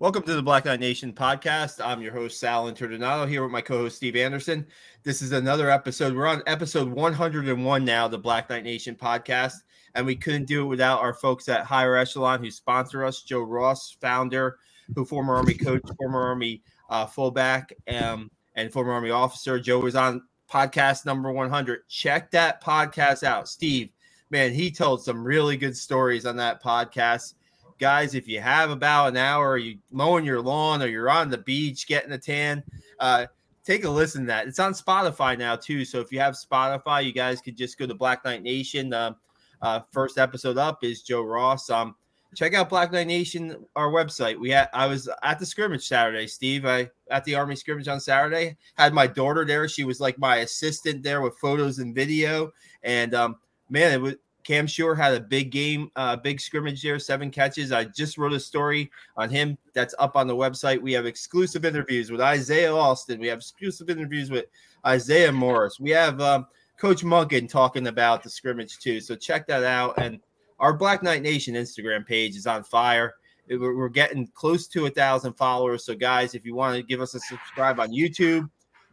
Welcome to the Black Knight Nation podcast. I'm your host, Sal Interdonato, here with my co host, Steve Anderson. This is another episode. We're on episode 101 now, the Black Knight Nation podcast, and we couldn't do it without our folks at Higher Echelon who sponsor us Joe Ross, founder, who former Army coach, former Army uh, fullback, um, and former Army officer. Joe was on podcast number 100. Check that podcast out. Steve, man, he told some really good stories on that podcast guys, if you have about an hour, you mowing your lawn or you're on the beach getting a tan, uh, take a listen to that. It's on Spotify now too. So if you have Spotify, you guys could just go to Black Knight Nation. Uh, uh, first episode up is Joe Ross. Um, check out Black Knight Nation, our website. We had I was at the scrimmage Saturday, Steve. I at the Army scrimmage on Saturday. Had my daughter there. She was like my assistant there with photos and video. And um, man, it was Cam Shore had a big game, uh, big scrimmage there, seven catches. I just wrote a story on him that's up on the website. We have exclusive interviews with Isaiah Austin. We have exclusive interviews with Isaiah Morris. We have um, Coach Monken talking about the scrimmage too. So check that out. And our Black Knight Nation Instagram page is on fire. We're getting close to a thousand followers. So guys, if you want to give us a subscribe on YouTube,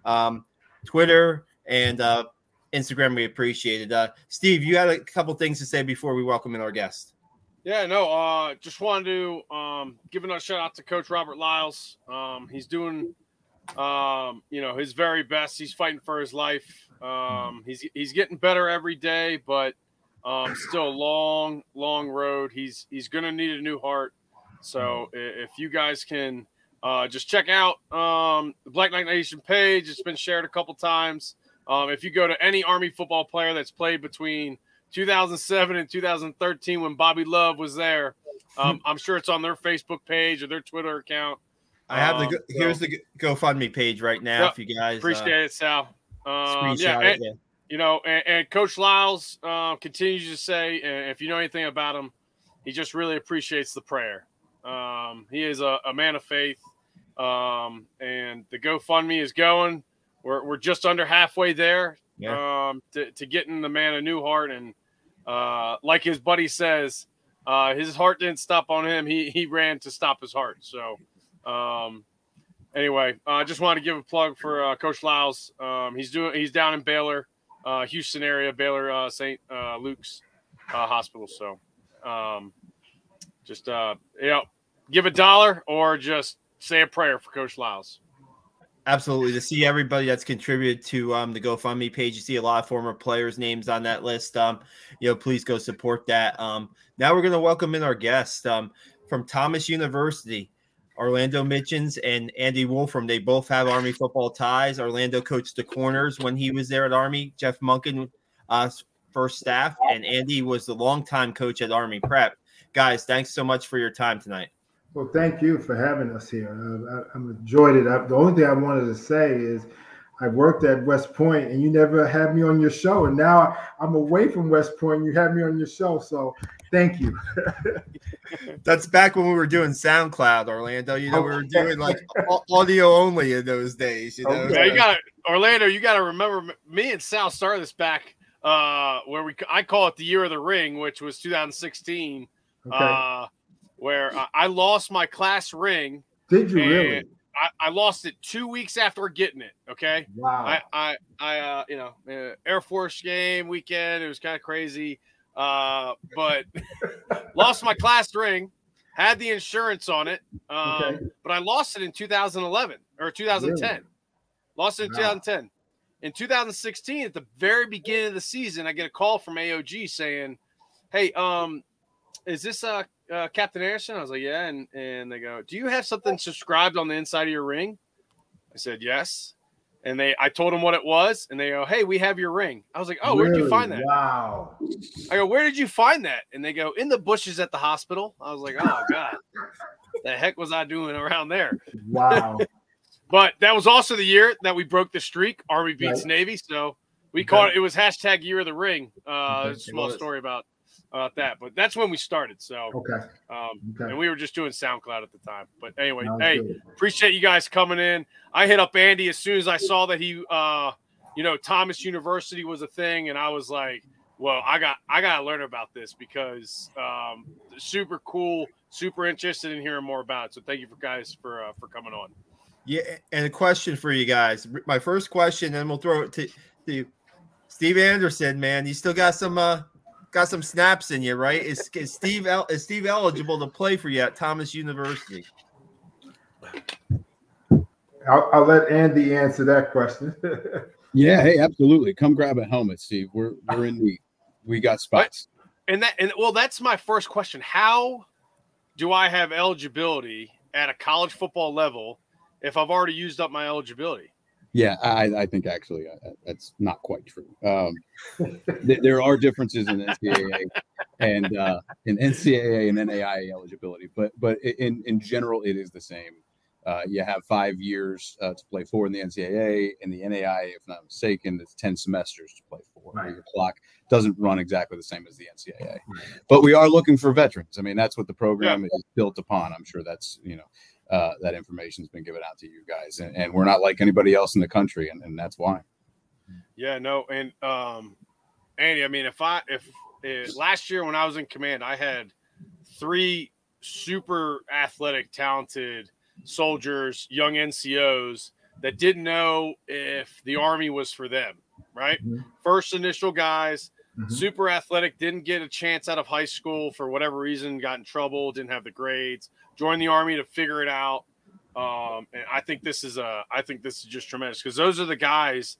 um, Twitter, and uh, Instagram, we appreciate it. Uh, Steve, you had a couple things to say before we welcome in our guest. Yeah, no, uh, just wanted to um, give a shout out to Coach Robert Lyles. Um, he's doing, um, you know, his very best. He's fighting for his life. Um, he's he's getting better every day, but um, still a long, long road. He's he's going to need a new heart. So if you guys can uh, just check out um, the Black Knight Nation page, it's been shared a couple times. Um, if you go to any Army football player that's played between 2007 and 2013 when Bobby Love was there, um, I'm sure it's on their Facebook page or their Twitter account. I have the um, here's the GoFundMe page right now. Yep, if you guys appreciate uh, it, Sal. Um, yeah, and, yeah, you know, and, and Coach Lyles uh, continues to say, if you know anything about him, he just really appreciates the prayer. Um, he is a, a, man of faith, um, and the GoFundMe is going we're, we're just under halfway there yeah. um, to, to getting the man a new heart. And uh, like his buddy says, uh, his heart didn't stop on him. He, he ran to stop his heart. So, um, anyway, I uh, just wanted to give a plug for uh, Coach Lyles. Um, he's doing, he's down in Baylor, uh, Houston area, Baylor, uh, St. Uh, Luke's uh, hospital. So, um, just, uh, you know, give a dollar or just say a prayer for Coach Lyles. Absolutely. To see everybody that's contributed to um, the GoFundMe page, you see a lot of former players' names on that list. Um, you know, please go support that. Um, now we're going to welcome in our guest um, from Thomas University, Orlando Mitchens and Andy Wolfram. They both have Army football ties. Orlando coached the corners when he was there at Army. Jeff Monken, uh, first staff, and Andy was the longtime coach at Army Prep. Guys, thanks so much for your time tonight. Well, thank you for having us here. Uh, I, I enjoyed it. I, the only thing I wanted to say is I worked at West Point and you never had me on your show. And now I'm away from West Point and you have me on your show. So thank you. That's back when we were doing SoundCloud, Orlando. You know, we were doing like audio only in those days. You know, okay. yeah, you got Orlando. You got to remember, me and Sal started this back uh, where we I call it the year of the ring, which was 2016. Okay. Uh, where uh, I lost my class ring. Did you really? I, I, lost it two weeks after getting it. Okay. Wow. I, I, I uh, you know, uh, Air Force game weekend. It was kind of crazy. Uh, but lost my class ring, had the insurance on it. Um, okay. but I lost it in 2011 or 2010. Really? Lost it in wow. 2010. In 2016, at the very beginning of the season, I get a call from AOG saying, Hey, um, is this uh uh, Captain Anderson? I was like, yeah. And and they go, do you have something subscribed on the inside of your ring? I said, yes. And they, I told them what it was, and they go, hey, we have your ring. I was like, oh, really? where'd you find that? Wow. I go, where did you find that? And they go, in the bushes at the hospital. I was like, oh god, the heck was I doing around there? Wow. but that was also the year that we broke the streak. Army beats right. Navy, so we okay. caught it. It was hashtag Year of the Ring. Uh, small story about about that. But that's when we started. So okay. Um, okay. and we were just doing SoundCloud at the time. But anyway, hey, good. appreciate you guys coming in. I hit up Andy as soon as I saw that he uh, you know, Thomas University was a thing, and I was like, Well, I got I got to learn about this because um, super cool, super interested in hearing more about it. So thank you for guys for uh, for coming on. Yeah, and a question for you guys. My first question, and we'll throw it to, to Steve Anderson. Man, you still got some uh, got some snaps in you, right? Is, is Steve is Steve eligible to play for you at Thomas University? I'll, I'll let Andy answer that question. yeah, hey, absolutely. Come grab a helmet, Steve. We're we're in the we got spots. And that and well, that's my first question. How do I have eligibility at a college football level if I've already used up my eligibility? Yeah, I, I think actually uh, that's not quite true. Um, th- there are differences in NCAA and uh, in NCAA and NAIA eligibility, but but in in general, it is the same. Uh, you have five years uh, to play for in the NCAA. and the NAIA, if not mistaken, it's 10 semesters to play for. Right. Your clock doesn't run exactly the same as the NCAA. Right. But we are looking for veterans. I mean, that's what the program yeah. is built upon. I'm sure that's, you know, uh, that information has been given out to you guys. And, and, we're not like anybody else in the country. And, and that's why. Yeah, no. And um, Andy, I mean, if I, if, if last year when I was in command, I had three super athletic, talented – soldiers, young NCOs that didn't know if the army was for them, right? Mm-hmm. First initial guys, mm-hmm. super athletic, didn't get a chance out of high school for whatever reason, got in trouble, didn't have the grades, joined the army to figure it out. Um, and I think this is a, I think this is just tremendous because those are the guys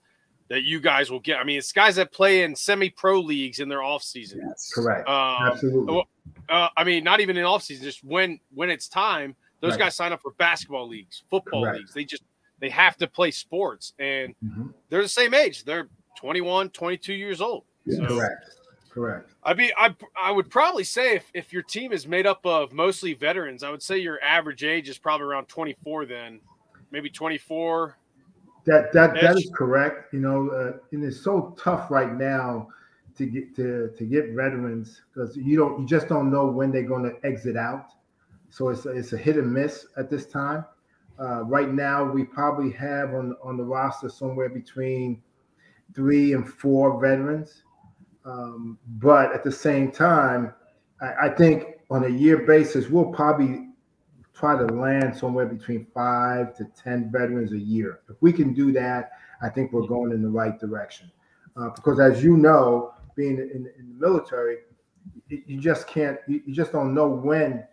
that you guys will get. I mean, it's guys that play in semi-pro leagues in their off season. Yes, correct. Um, Absolutely. Uh, I mean, not even in off season, just when when it's time those right. guys sign up for basketball leagues, football Correct. leagues. They just they have to play sports and mm-hmm. they're the same age. They're 21, 22 years old. Yeah. So, Correct. Correct. I mean, I I would probably say if, if your team is made up of mostly veterans, I would say your average age is probably around 24 then, maybe 24. That that that is correct. You know, uh, and it's so tough right now to get to to get veterans because you don't you just don't know when they're going to exit out. So it's a, it's a hit and miss at this time. Uh, right now, we probably have on on the roster somewhere between three and four veterans. Um, but at the same time, I, I, think on a year basis, we'll probably try to land somewhere between five to ten veterans a year. If we can do that, I think we're going in the right direction. Uh, because as you know, being in, in the military, you just can't, you just don't know when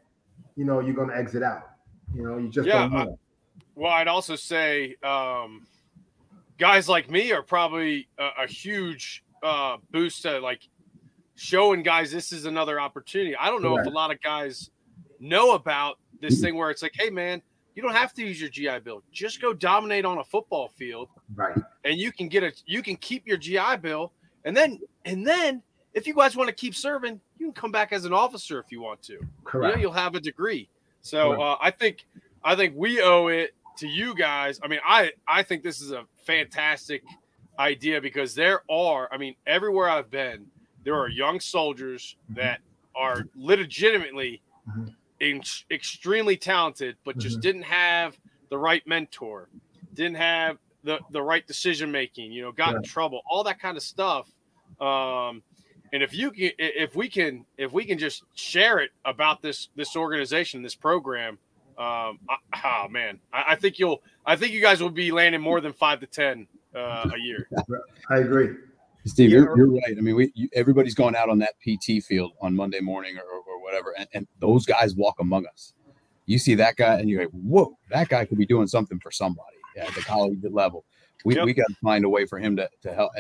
you know you're going to exit out. You know, you just yeah, don't know. well, I'd also say um, guys like me are probably a, a huge uh, boost to like showing guys this is another opportunity. I don't know if a lot of guys know about this mm-hmm. thing where it's like, hey man, you don't have to use your GI Bill. Just go dominate on a football field, right? And you can get a you can keep your GI Bill, and then and then if you guys want to keep serving, you can come back as an officer if you want to. Correct. You will have a degree. So uh, I think I think we owe it to you guys. I mean, I I think this is a fantastic idea because there are. I mean, everywhere I've been, there are young soldiers mm-hmm. that are legitimately mm-hmm. in, extremely talented, but just mm-hmm. didn't have the right mentor, didn't have the the right decision making. You know, got yeah. in trouble, all that kind of stuff. Um, and if you can, if we can, if we can just share it about this this organization, this program, um, I, oh man, I, I, think you'll, I think you guys will be landing more than five to ten uh, a year. I agree, Steve. You're, you're right. I mean, we you, everybody's going out on that PT field on Monday morning or, or whatever, and, and those guys walk among us. You see that guy, and you're like, "Whoa, that guy could be doing something for somebody at the college level." We, yep. we got to find a way for him to, to help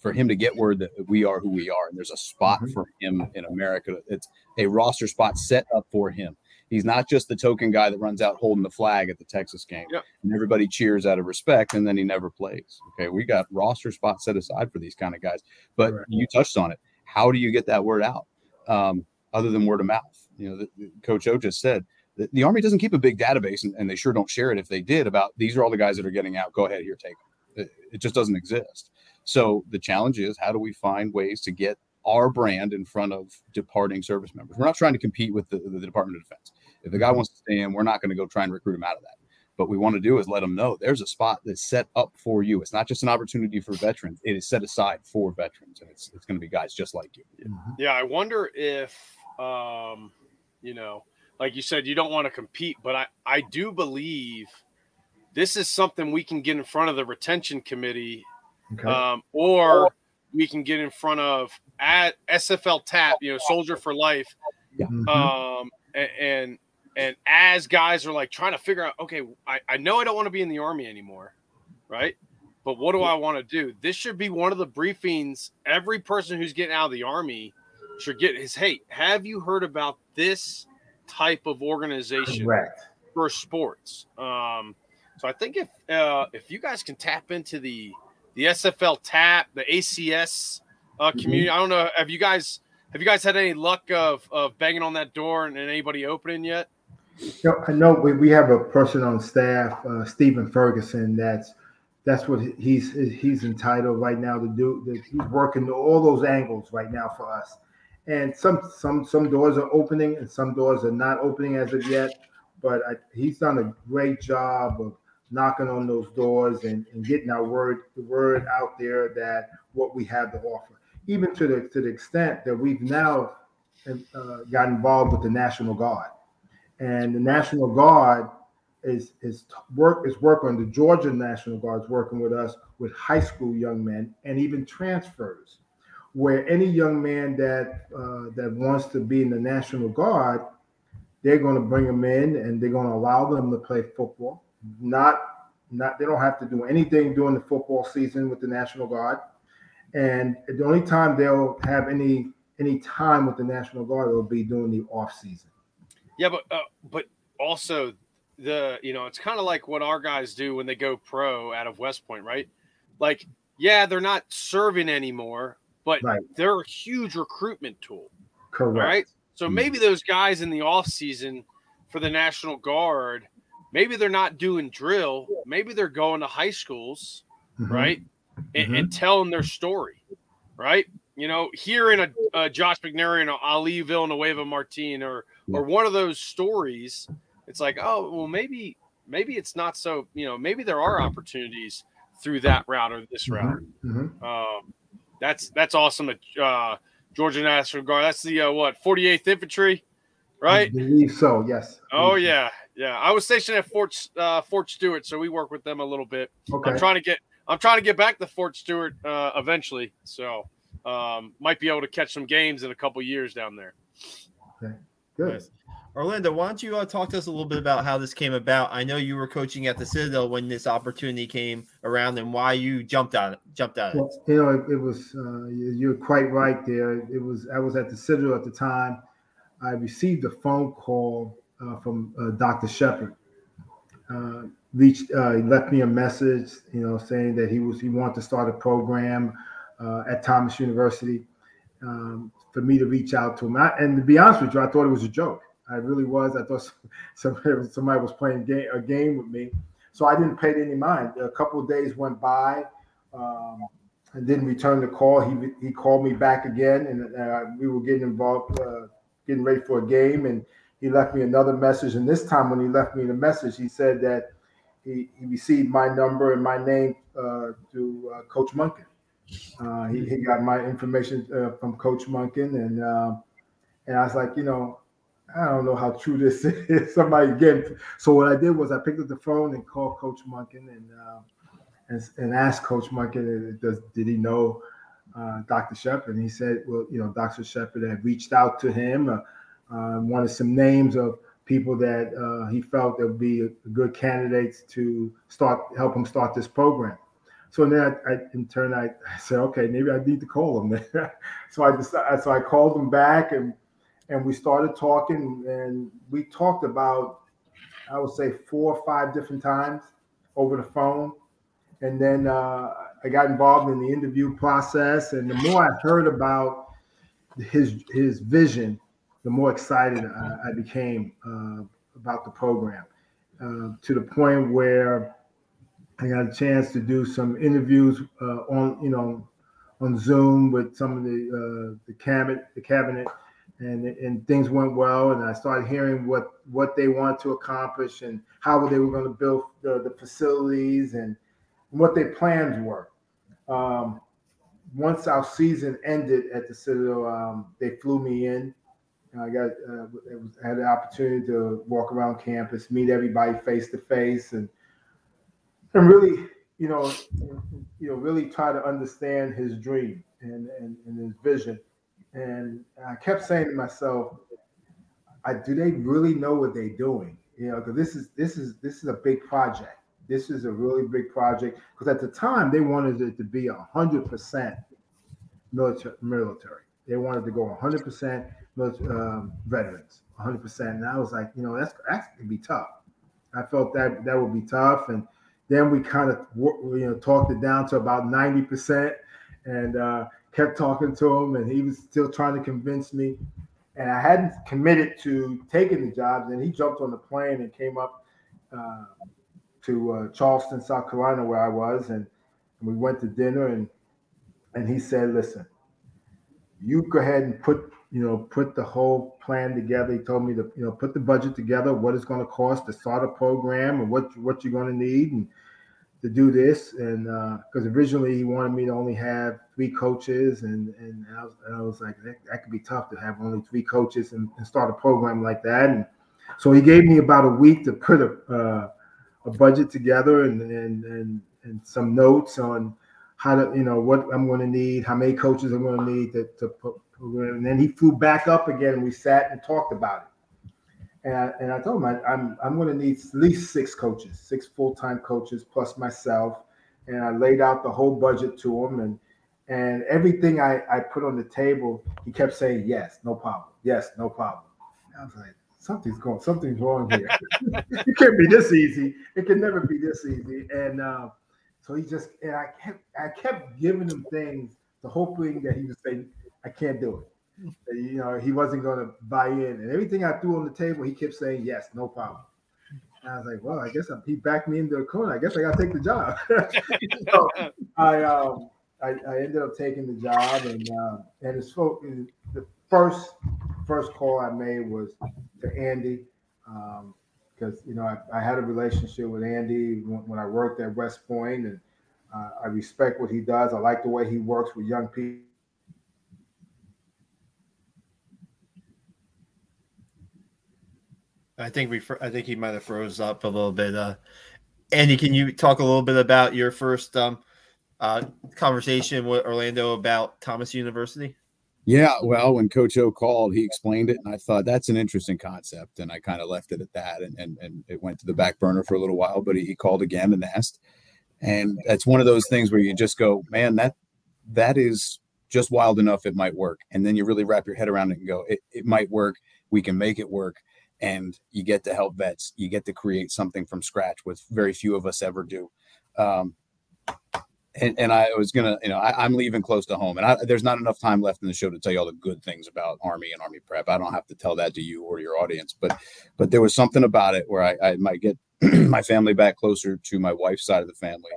for him to get word that we are who we are. And there's a spot mm-hmm. for him in America. It's a roster spot set up for him. He's not just the token guy that runs out holding the flag at the Texas game yep. and everybody cheers out of respect and then he never plays. Okay. We got roster spots set aside for these kind of guys. But you touched on it. How do you get that word out um, other than word of mouth? You know, the, the, Coach O just said the, the Army doesn't keep a big database and, and, they sure don't share it if they did about these are all the guys that are getting out. Go ahead, here, take them. It, it just doesn't exist. So the challenge is how do we find ways to get our brand in front of departing service members? We're not trying to compete with the, the Department of Defense. If the guy wants to stay in, we're not going to go try and recruit him out of that. But we want to do is let them know there's a spot that's set up for you. It's not just an opportunity for veterans; it is set aside for veterans, and it's it's going to be guys just like you. Mm-hmm. Yeah, I wonder if, um, you know, like you said, you don't want to compete, but I I do believe this is something we can get in front of the retention committee, okay. um, or we can get in front of at SFL TAP, you know, Soldier for Life, yeah. Mm-hmm. um, and, and and as guys are like trying to figure out, okay, I, I know I don't want to be in the army anymore, right? But what do I want to do? This should be one of the briefings every person who's getting out of the army should get is hey, have you heard about this type of organization Correct. for sports? Um, so I think if uh, if you guys can tap into the the SFL tap, the ACS uh, mm-hmm. community, mm-hmm. I don't know. Have you guys have you guys had any luck of of banging on that door and, and anybody opening yet? I know we, we have a person on staff, uh, Stephen Ferguson. That's that's what he's he's entitled right now to do. He's working all those angles right now for us. And some some some doors are opening and some doors are not opening as of yet. But I, he's done a great job of knocking on those doors and, and getting our word the word out there that what we have to offer. Even to the to the extent that we've now uh, got involved with the National Guard and the National Guard is is work is work on the Georgia National Guard's working with us with high school young men and even transfers, where any young man that uh, that wants to be in the National Guard, they're going to bring them in and they're going to allow them to play football. Not not they don't have to do anything during the football season with the National Guard, and the only time they'll have any any time with the National Guard will be during the off season. Yeah, but uh, but also the you know it's kind of like what our guys do when they go pro out of West Point, right? Like, yeah, they're not serving anymore, but right. they're a huge recruitment tool. Correct. Right. So mm-hmm. maybe those guys in the off season for the National Guard, maybe they're not doing drill. Maybe they're going to high schools, mm-hmm. right, and, mm-hmm. and telling their story, right? You know, hearing a, a Josh McNary and a Ali Villanueva Martin or. Or one of those stories, it's like, oh, well, maybe maybe it's not so. You know, maybe there are opportunities through that route or this mm-hmm. route. Mm-hmm. Um, that's that's awesome. At uh, Georgia National Guard, that's the uh, what 48th Infantry, right? I believe so. Yes. Oh yeah, yeah. I was stationed at Fort uh, Fort Stewart, so we work with them a little bit. Okay. I'm trying to get I'm trying to get back to Fort Stewart uh, eventually. So um, might be able to catch some games in a couple years down there. Okay, good. Nice. Orlando, why don't you uh, talk to us a little bit about how this came about? I know you were coaching at the Citadel when this opportunity came around, and why you jumped on it. Jumped on well, it. You know, it, it was uh, you're quite right there. It was I was at the Citadel at the time. I received a phone call uh, from uh, Dr. Shepard. Uh, reached, uh, he left me a message, you know, saying that he was he wanted to start a program uh, at Thomas University um, for me to reach out to him. I, and to be honest with you, I thought it was a joke. I really was. I thought somebody, somebody was playing game, a game with me. So I didn't pay it any mind. A couple of days went by. Um, and didn't return the call. He he called me back again, and uh, we were getting involved, uh, getting ready for a game, and he left me another message. And this time, when he left me the message, he said that he, he received my number and my name uh, to uh, Coach Monken. Uh, he, he got my information uh, from Coach Monken, and uh, and I was like, you know, I don't know how true this is. Somebody again. So what I did was I picked up the phone and called Coach Monken and uh, and, and asked Coach Monken, does did he know uh, Dr. Shepard? And he said, well, you know, Dr. Shepard had reached out to him, uh, wanted some names of people that he felt that would be good candidates to start help him start this program. So then I, I, in turn, I, I, said, okay, maybe I need to call him. so I decided, so I called him back and and we started talking and we talked about, I would say four or five different times over the phone. And then uh, I got involved in the interview process. And the more I heard about his his vision, the more excited I, I became uh, about the program. Uh, to the point where I got a chance to do some interviews uh, on, you know, on Zoom with some of the uh, the cabinet, the cabinet and and things went well, and I started hearing what what they want to accomplish and how they were going to build the, the facilities and what their plans were. Um, once our season ended at the Citadel, um, they flew me in. I got uh, was, had the opportunity to walk around campus, meet everybody face to face, and and really, you know, you know, really try to understand his dream and, and, and his vision. And I kept saying to myself, I, do they really know what they're doing? You know, because this is this is this is a big project. This is a really big project because at the time they wanted it to be hundred percent military. They wanted to go hundred percent um, veterans, hundred percent. And I was like, you know, that's that's gonna be tough. I felt that that would be tough, and then we kind of you know talked it down to about ninety percent, and uh, kept talking to him, and he was still trying to convince me. And I hadn't committed to taking the jobs, and he jumped on the plane and came up uh, to uh, Charleston, South Carolina, where I was, and, and we went to dinner, and and he said, "Listen, you go ahead and put you know put the whole plan together." He told me to you know put the budget together, what it's going to cost to start a program, and what what you're going to need, and to do this, and because uh, originally he wanted me to only have three coaches, and and I was, I was like, that, that, could be tough to have only three coaches and, and, start a program like that. And so he gave me about a week to put a uh, a budget together and and and and some notes on how to you know what I'm going to need, how many coaches I'm going to need to, to put. And then he flew back up again. And we sat and talked about it. And I, and I told him I, am I'm, I'm going to need at least six coaches, six full time coaches plus myself. And I laid out the whole budget to him, and and everything I, I put on the table, he kept saying yes, no problem, yes, no problem. And I was like, something's going, something's wrong here. it can't be this easy. It can never be this easy. And uh, so he just and I kept I kept giving him things, the hoping that he would say, I can't do it you know, he wasn't going to buy in. And everything I threw on the table, he kept saying, yes, no problem. And I was like, well, I guess I'm, he backed me into a corner. I guess I got to take the job. so I, um, I, I, ended up taking the job. And, uh, and it's the first, first call I made was to Andy. because, um, you know, I, I, had a relationship with Andy when, when I worked at West Point and uh, I respect what he does. I like the way he works with young people I think we I think he might have froze up a little bit. Uh, Andy, can you talk a little bit about your first um, uh, conversation with Orlando about Thomas University? Yeah, well, when Coach O called, he explained it, and I thought that's an interesting concept, and I kind of left it at that, and, and and it went to the back burner for a little while. But he, he called again and asked, and that's one of those things where you just go, man, that that is just wild enough it might work, and then you really wrap your head around it and go, it, it might work, we can make it work, and you get to help vets. You get to create something from scratch, which very few of us ever do. Um, and, and, I was gonna, you know, I, am leaving close to home, and I, there's not enough time left in the show to tell you all the good things about Army and Army Prep. I don't have to tell that to you or your audience, but but there was something about it where I, I might get my family back closer to my wife's side of the family,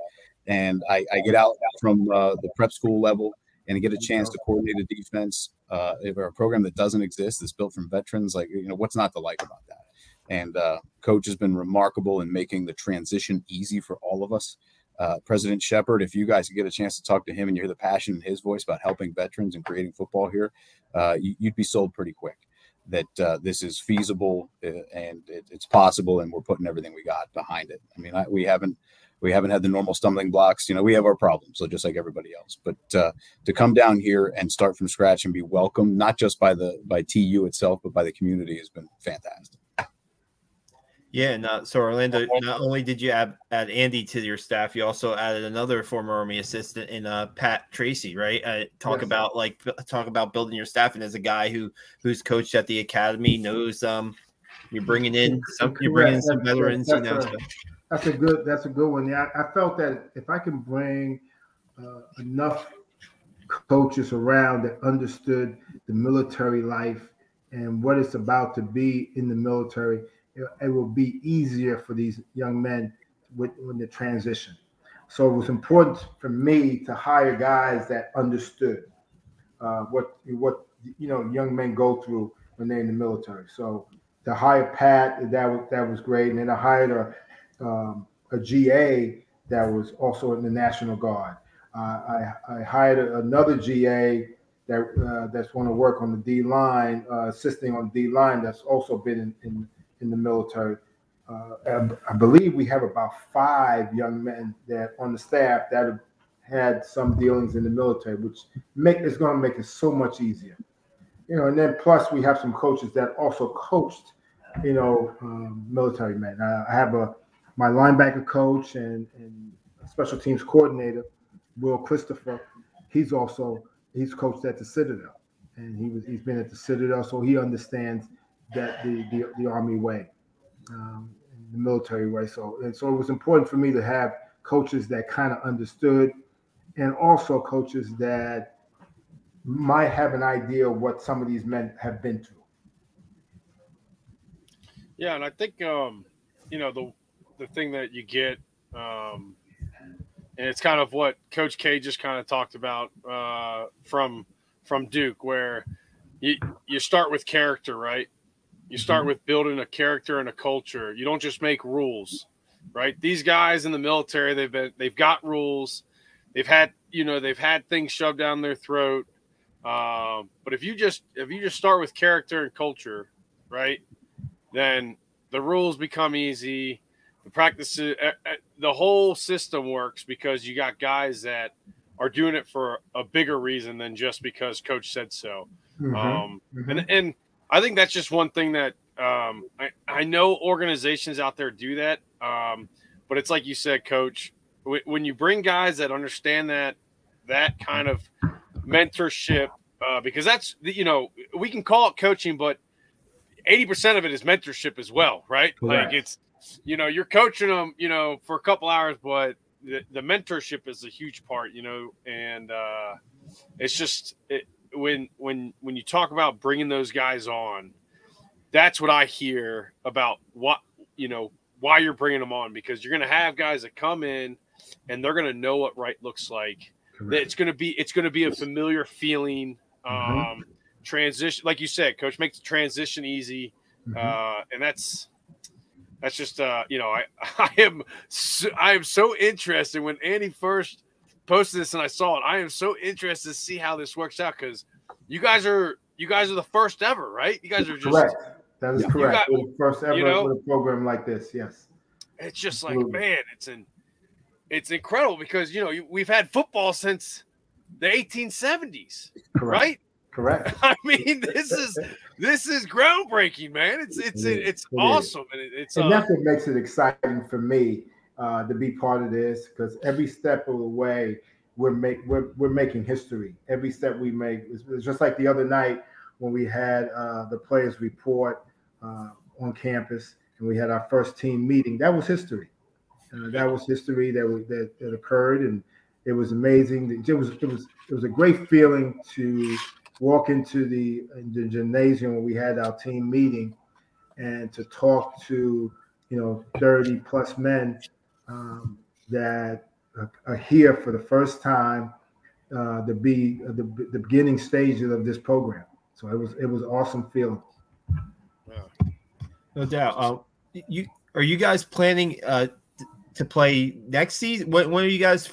and I, I get out from uh, the prep school level and get a chance to coordinate a defense uh, or a program that doesn't exist that's built from veterans. Like, you know, what's not to like about that? And uh, coach has been remarkable in making the transition easy for all of us. Uh, President Shepard, if you guys get a chance to talk to him and you hear the passion in his voice about helping veterans and creating football here, uh, you, would be sold pretty quick that uh, this is feasible uh, and it, it's possible, and we're putting everything we got behind it. I mean, I, we haven't we haven't had the normal stumbling blocks. You know, we have our problems, so just like everybody else. But uh, to come down here and start from scratch and be welcomed, not just by the by TU itself, but by the community, has been fantastic. Yeah, and uh, so Orlando, not only did you add, add Andy to your staff, you also added another former Army assistant in uh, Pat Tracy, right? Uh, talk yes. about like talk about building your staff, and as a guy who who's coached at the academy, knows um, you're bringing in some, you're bringing in some veterans, you know. So. That's a good. That's a good one. Yeah, I, I felt that if I can bring uh, enough coaches around that understood the military life and what it's about to be in the military, it, it will be easier for these young men with when the transition. So it was important for me to hire guys that understood uh, what what you know young men go through when they're in the military. So to hire Pat, that was that was great, and then I hired a um, a GA that was also in the National Guard. Uh, I, I hired another GA that uh, that's going to work on the D line, uh, assisting on D line. That's also been in in, in the military. Uh, I believe we have about five young men that on the staff that have had some dealings in the military, which make is going to make it so much easier. You know, and then plus we have some coaches that also coached, you know, um, military men. I have a my linebacker coach and, and special teams coordinator, Will Christopher. He's also he's coached at the Citadel, and he was he's been at the Citadel, so he understands that the the, the Army way, um, the military way. So and so it was important for me to have coaches that kind of understood, and also coaches that might have an idea of what some of these men have been through. Yeah, and I think um, you know the the thing that you get um, and it's kind of what Coach K just kind of talked about uh, from from Duke, where you you start with character, right? You start mm-hmm. with building a character and a culture. You don't just make rules, right? These guys in the military, they've been they've got rules. They've had you know they've had things shoved down their throat. Um, but if you just if you just start with character and culture, right, then the rules become easy the practice, uh, uh, the whole system works because you got guys that are doing it for a bigger reason than just because coach said so. Mm-hmm. Um, mm-hmm. And and I think that's just one thing that um, I I know organizations out there do that, um, but it's like you said, coach. when you bring guys that understand that that kind of mentorship, uh, because that's you know we can call it coaching, but eighty percent of it is mentorship as well, right? Correct. Like it's you know, you're coaching them, you know, for a couple hours, but the, the mentorship is a huge part, you know, and uh, it's just it, when when when you talk about bringing those guys on, that's what I hear about what you know why you're bringing them on because you're going to have guys that come in and they're going to know what right looks like. Correct. It's going to be it's going to be a familiar feeling. Mm-hmm. Um, transition, like you said, coach, make the transition easy, mm-hmm. uh, and that's that's just uh, you know, I I am so, I am so interested when Andy first posted this and I saw it. I am so interested to see how this works out because you guys are you guys are the first ever, right? You guys are just correct. That is correct. Got, first ever you know, with a program like this. Yes. It's just like man, it's an it's incredible because you know we've had football since the 1870s, correct. right? Correct. I mean, this is this is groundbreaking, man. It's it's it it's it awesome, and it, it's and uh, that's what makes it exciting for me uh, to be part of this because every step of the way we're make we're, we're making history. Every step we make is just like the other night when we had uh, the players report uh, on campus and we had our first team meeting. That was history. Uh, that was history that, that that occurred, and it was amazing. It was it was it was a great feeling to walk into the, the gymnasium when we had our team meeting and to talk to you know 30 plus men um, that are here for the first time uh, to be the, the beginning stages of this program. So it was it was awesome feeling. No doubt. Uh, you are you guys planning uh, to play next season? When, when are you guys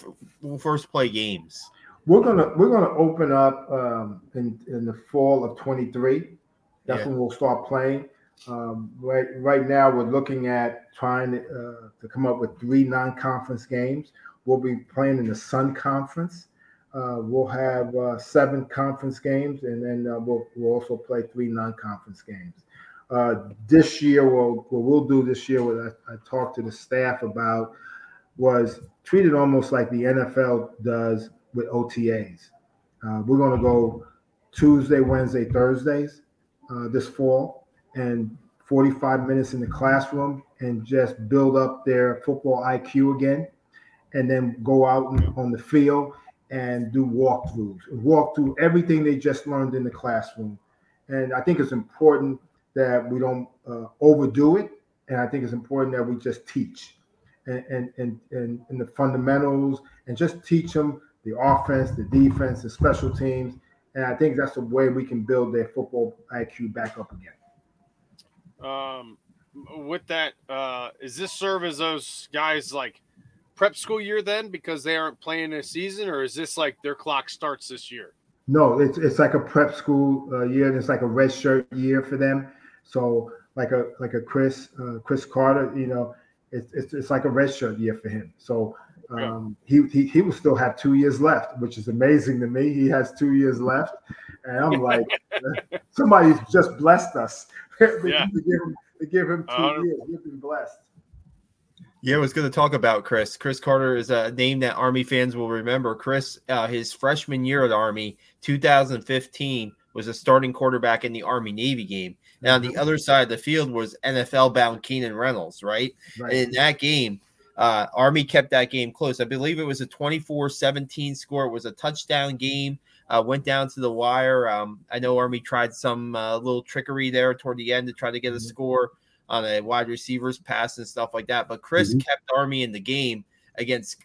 first play games we're gonna we're gonna open up um, in in the fall of 23. That's yeah. when we'll start playing. Um, right right now, we're looking at trying to, uh, to come up with three non-conference games. We'll be playing in the Sun Conference. Uh, we'll have uh, seven conference games, and then uh, we'll we'll also play three non-conference games. Uh, this year, we'll, what we'll do this year, what I, I talked to the staff about, was treat it almost like the NFL does with OTAs. Uh, we're going to go Tuesday, Wednesday, Thursdays uh, this fall, and 45 minutes in the classroom and just build up their football IQ again, and then go out on the field and do walkthroughs, walk through everything they just learned in the classroom. And I think it's important that we don't uh, overdo it, and I think it's important that we just teach and and and and, and the fundamentals and just teach them the offense, the defense, the special teams, and I think that's the way we can build their football IQ back up again. Um, with that, uh, is this serve as those guys like prep school year then because they aren't playing this season, or is this like their clock starts this year? No, it's it's like a prep school uh, year, and it's like a red shirt year for them. So like a like a Chris uh, Chris Carter, you know, it's, it's it's like a red shirt year for him. So um, he, he he will still have two years left, which is amazing to me. He has two years left, and I'm like, somebody's just blessed us yeah. to, give him, to give him 2 uh, years. We've been blessed. Yeah, I was going to talk about Chris. Chris Carter is a name that Army fans will remember. Chris, uh, his freshman year at Army, 2015, was a starting quarterback in the Army Navy game. Now, on the mm-hmm. other side of the field was NFL bound Keenan Reynolds, right? right. And in that game, uh, Army kept that game close. I believe it was a 24 17 score. It was a touchdown game. Uh, went down to the wire. Um, I know Army tried some uh, little trickery there toward the end to try to get a mm-hmm. score on a wide receivers pass and stuff like that. But Chris mm-hmm. kept Army in the game against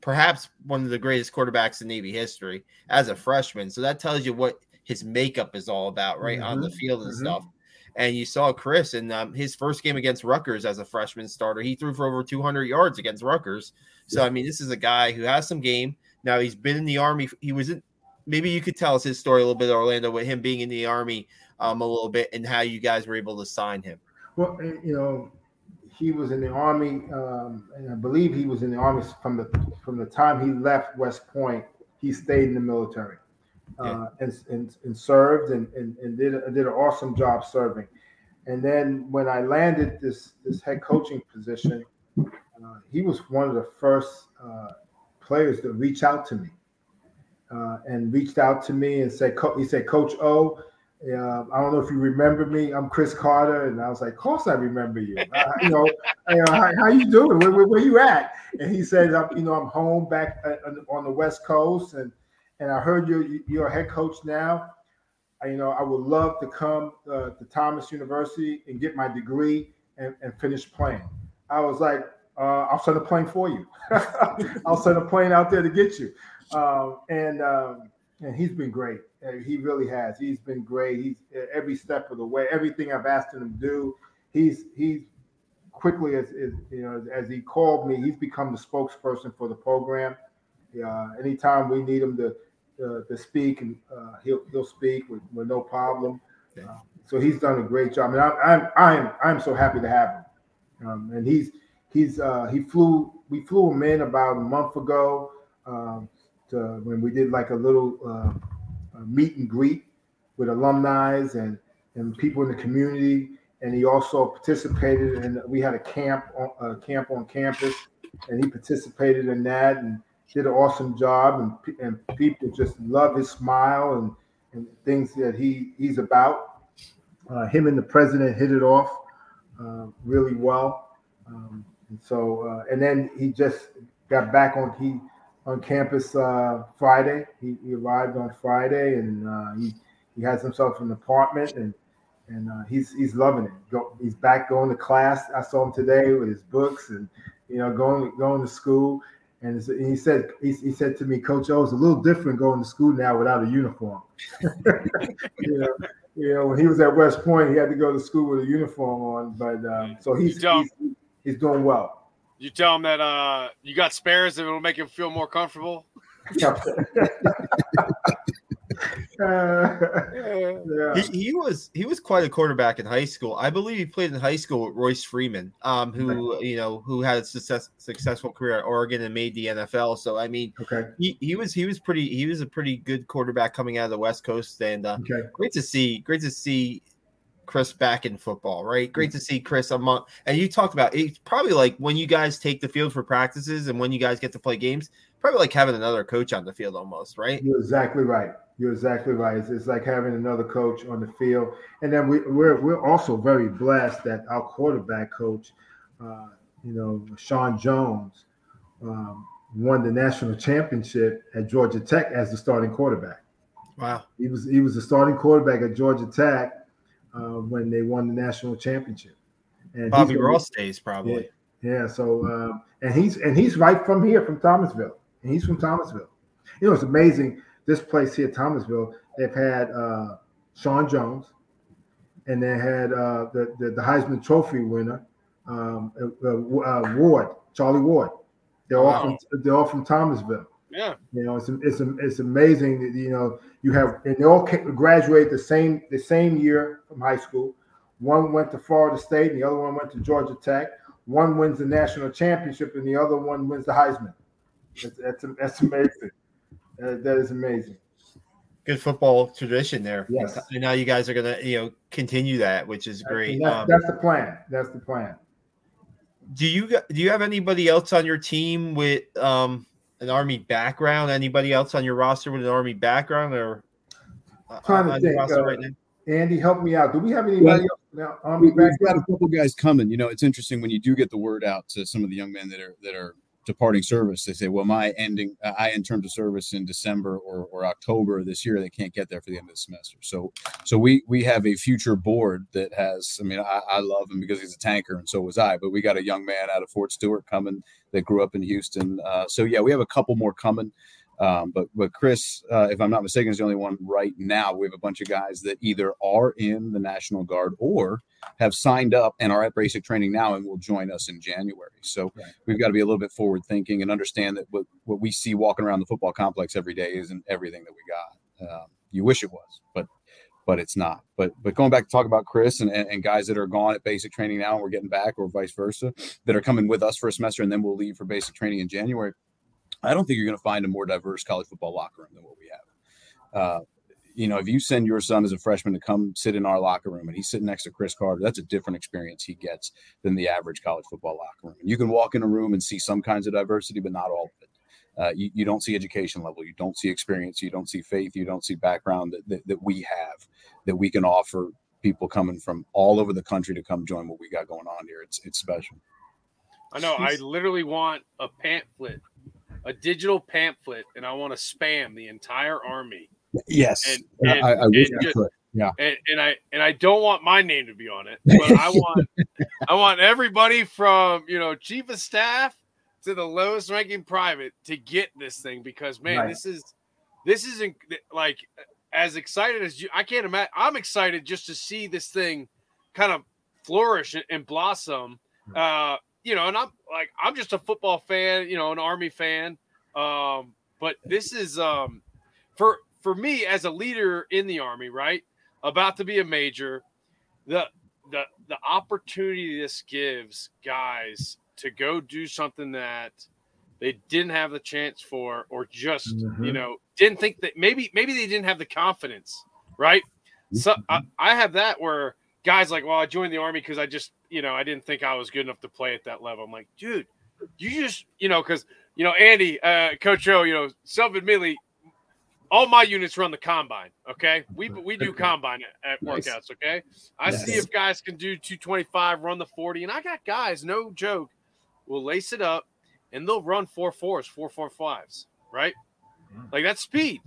perhaps one of the greatest quarterbacks in Navy history as a freshman. So that tells you what his makeup is all about, right mm-hmm. on the mm-hmm. field and mm-hmm. stuff. And you saw Chris in um, his first game against Rutgers as a freshman starter. He threw for over 200 yards against Rutgers. So. I mean, this is a guy who has some game. Now he's been in the army. He was in. Maybe you could tell us his story a little bit, Orlando, with him being in the army um, a little bit and how you guys were able to sign him. Well, eh, you know, he was in the army, um, and I believe he was in the army from the from the time he left West Point. He stayed in the military uh, and, and, and served and, and, and did did an awesome job serving. And then when I landed this this head coaching position, uh, he was one of the first uh, players to reach out to me, uh, and reached out to me and said, he said, Coach O, yeah, I don't know if you remember me. I'm Chris Carter, and I was like, "Of course I remember you. Uh, you know, how, how, you doing? Where, where, where, you at?" And he said, "You know, I'm home back on the West Coast, and and I heard you're you're a head coach now. I, you know, I would love to come uh, to Thomas University and get my degree and, and finish playing." I was like, uh, "I'll send a plane for you. I'll send a plane out there to get you." Um, and um, and he's been great. He really has. He's been great. He's every step of the way. Everything I've asked him to do, he's he's quickly as, as you know as he called me, he's become the spokesperson for the program. Uh, anytime we need him to uh, to speak, and uh, he'll he'll speak with, with no problem. Uh, so he's done a great job, and I'm I'm I'm, I'm so happy to have him. Um, and he's he's uh, he flew we flew him in about a month ago um, to, when we did like a little uh, meet and greet with alumni and, and people in the community. And he also participated and we had a camp, a camp on campus, and he participated in that and did an awesome job. And, and people just love his smile and, and things that he, he's about. Uh, him and the president hit it off uh, really well. Um, and so, uh, and then he just got back on, he, on campus uh, Friday. He, he, arrived on Friday, and uh, he he has himself an apartment, and and uh, he's he's loving it. Go, he's back going to class. I saw him today with his books, and you know going going to school. And he said he, he said to me, Coach O, it's a little different going to school now without a uniform. you know, you know, when he was at West Point, he had to go to school with a uniform on. But um, so he's, he's he's doing well. You tell him that uh, you got spares and it'll make him feel more comfortable. Yeah. he, he, was he was quite a quarterback in high school. I believe he played in high school with Royce Freeman, um, who you know who had a success, successful career at Oregon and made the NFL. So I mean, okay, he, he was he was pretty he was a pretty good quarterback coming out of the West Coast, and uh, okay. great to see great to see Chris back in football, right? Great to see Chris among. And you talked about it's probably like when you guys take the field for practices and when you guys get to play games, probably like having another coach on the field almost, right? You're exactly right. You're exactly right. It's, it's like having another coach on the field. And then we, we're we're also very blessed that our quarterback coach, uh, you know, Shawn Jones, um, won the national championship at Georgia Tech as the starting quarterback. Wow. He was he was the starting quarterback at Georgia Tech uh, when they won the national championship. And Bobby Ross stays probably. Yeah, yeah so uh, and he's and he's right from here from Thomasville. And he's from Thomasville. You know, it's amazing this place here, Thomasville, they've had uh, Shawn Jones, and they had uh, the, the, the Heisman Trophy winner, um, uh, uh, Ward, Charlie Ward. They're wow. all from they're all from Thomasville. Yeah, you know, it's it's it's amazing that you know you have and they all graduate the same the same year from high school. One went to Florida State, and the other one went to Georgia Tech. One wins the national championship, and the other one wins the Heisman. That's that's, that's amazing. That, that is amazing. Good football tradition there. Yes. And now you guys are gonna you know continue that, which is great. That's, um, that's the plan. That's the plan. Do you do you have anybody else on your team with um an army background? Anybody else on your roster with an army background or uh, trying to think, uh, right Andy, help me out. Do we have anybody else now? Army background. we, have got a couple guys coming. You know, it's interesting when you do get the word out to some of the young men that are that are departing service. They say, "Well, my ending, uh, I end terms of service in December or, or October this year. They can't get there for the end of the semester." So, so we we have a future board that has. I mean, I, I love him because he's a tanker, and so was I. But we got a young man out of Fort Stewart coming that grew up in Houston. Uh, so yeah, we have a couple more coming. Um, but but Chris, uh, if I'm not mistaken, is the only one right now. We have a bunch of guys that either are in the National Guard or have signed up and are at basic training now and will join us in January. So right. we've got to be a little bit forward thinking and understand that what, what we see walking around the football complex every day isn't everything that we got. Um, you wish it was, but but it's not. But but going back to talk about Chris and, and, and, guys that are gone at basic training now and we're getting back, or vice versa, that are coming with us for a semester and then we'll leave for basic training in January. I don't think you're going to find a more diverse college football locker room than what we have. Uh, you know, if you send your son as a freshman to come sit in our locker room and he's sitting next to Chris Carter, that's a different experience he gets than the average college football locker room. And you can walk in a room and see some kinds of diversity, but not all of it. Uh, you, you, don't see education level, you don't see experience, you don't see faith, you don't see background that, that, that we have that we can offer people coming from all over the country to come join what we got going on here. It's it's special. I know. I literally want a pamphlet a digital pamphlet and I want to spam the entire army. Yes, and, and, I, I wish I could. Yeah, and, and, I and I don't want my name to be on it, but I want I want everybody from you know chief of staff to the lowest ranking private to get this thing because man, right. this is this isn't like as excited as you. I can't imagine. I'm excited just to see this thing kind of flourish and blossom. Uh, you know, and I'm like, I'm just a football fan, you know, an Army fan. Um, but this is um, for for me as a leader in the Army, right? About to be a major, the the the opportunity this gives guys to go do something that they didn't have the chance for, or just mm-hmm. you know didn't think that maybe maybe they didn't have the confidence, right? So I, I have that where guys like, well, I joined the army because I just, you know, I didn't think I was good enough to play at that level. I'm like, dude, you just, you know, because you know, Andy, uh, Coach O, you know, self-admittedly, all my units run the combine. Okay, we we do combine at, at nice. workouts. Okay, I yes. see if guys can do 225, run the 40, and I got guys, no joke, will lace it up and they'll run four fours, four four fives. Right, mm. like that's speed.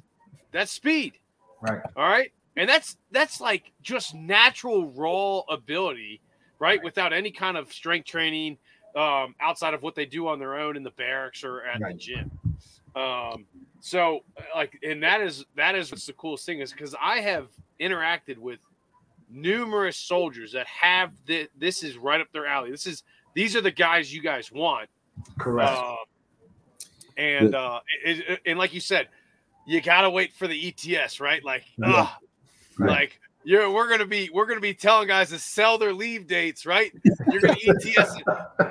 That's speed. Right. All right and that's that's like just natural raw ability, right? Without any kind of strength training um, outside of what they do on their own in the barracks or at right. the gym. Um, so, like, and that is that is what's the coolest thing is because I have interacted with numerous soldiers that have the, this is right up their alley. This is these are the guys you guys want. Correct. Uh, and uh, it, it, and like you said, you gotta wait for the ETS, right? Like, yeah. Right. Like you're we're gonna be we're gonna be telling guys to sell their leave dates, right? You're gonna ETS.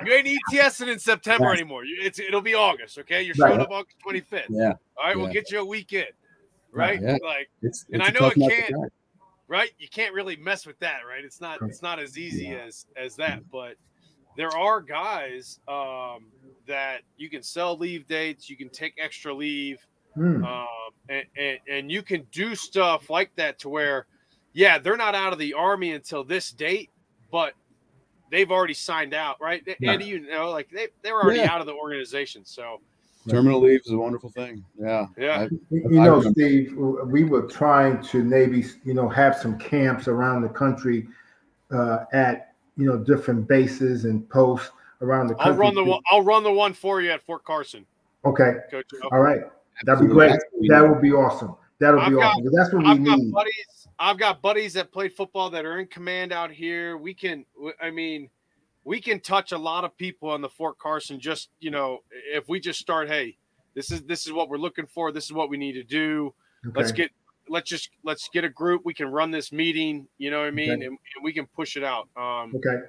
you ain't ETSing in September anymore. It's it'll be August, okay? You're showing right. up August 25th. Yeah. All right, yeah. we'll get you a weekend, right? Yeah. Like, it's, and I know it can't, right? You can't really mess with that, right? It's not it's not as easy yeah. as as that, but there are guys um, that you can sell leave dates, you can take extra leave Um, and, and, and you can do stuff like that to where, yeah, they're not out of the army until this date, but they've already signed out, right? Yeah. Andy, you know, like they, they're already yeah. out of the organization. So terminal leave is a wonderful thing. Yeah. Yeah. I, you know, Steve, we were trying to maybe, you know, have some camps around the country uh, at, you know, different bases and posts around the country. I'll run the one, I'll run the one for you at Fort Carson. Okay. Coach, All right. That'd be great. That would be awesome. That'll I've be got, awesome. That's what I've we need. Buddies, I've got buddies that played football that are in command out here. We can, I mean, we can touch a lot of people on the Fort Carson. Just you know, if we just start, hey, this is this is what we're looking for. This is what we need to do. Okay. Let's get let's just let's get a group. We can run this meeting. You know what I mean, okay. and, and, we can push it out. Um, okay.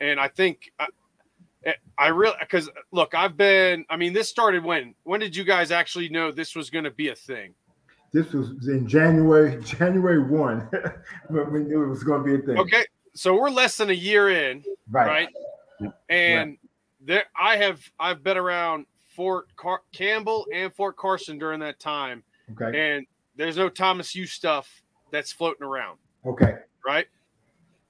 And I think Eh, I, I really because look, I've been. I mean, this started when? When did you guys actually know this was going to be a thing? This was in January, January one, when we knew it was going to be a thing. Okay, so we're less than a year in, right? right? And right. there, I have I've been around Fort Car- Campbell and Fort Carson during that time. Okay. And there's no Thomas U stuff that's floating around. Okay. Right.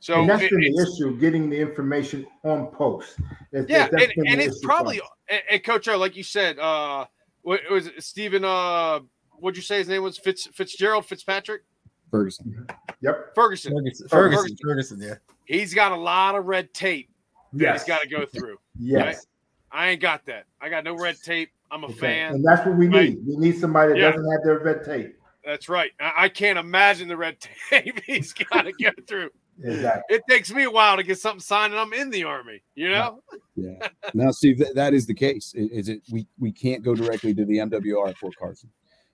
So and that's it, been the issue, getting the information on post. It's, yeah, and, and it's probably and, and, Coach O, like you said, uh, what was it, Stephen? Uh, what'd you say his name was? Fitz Fitzgerald Fitzpatrick. Ferguson. Yep. Ferguson. Ferguson. Ferguson. Ferguson. Ferguson. Yeah. He's got a lot of red tape that yes. he's got to go through. yes. Right? I ain't got that. I got no red tape. I'm a okay. fan. And that's what we right? need. We need somebody that yeah. doesn't have their red tape. That's right. I, I can't imagine the red tape he's got to go through. Exactly. It takes me a while to get something signed, and I'm in the army. You know. Yeah. Now, Steve, that, that is the case. Is it? We we can't go directly to the MWR at Fort Carson.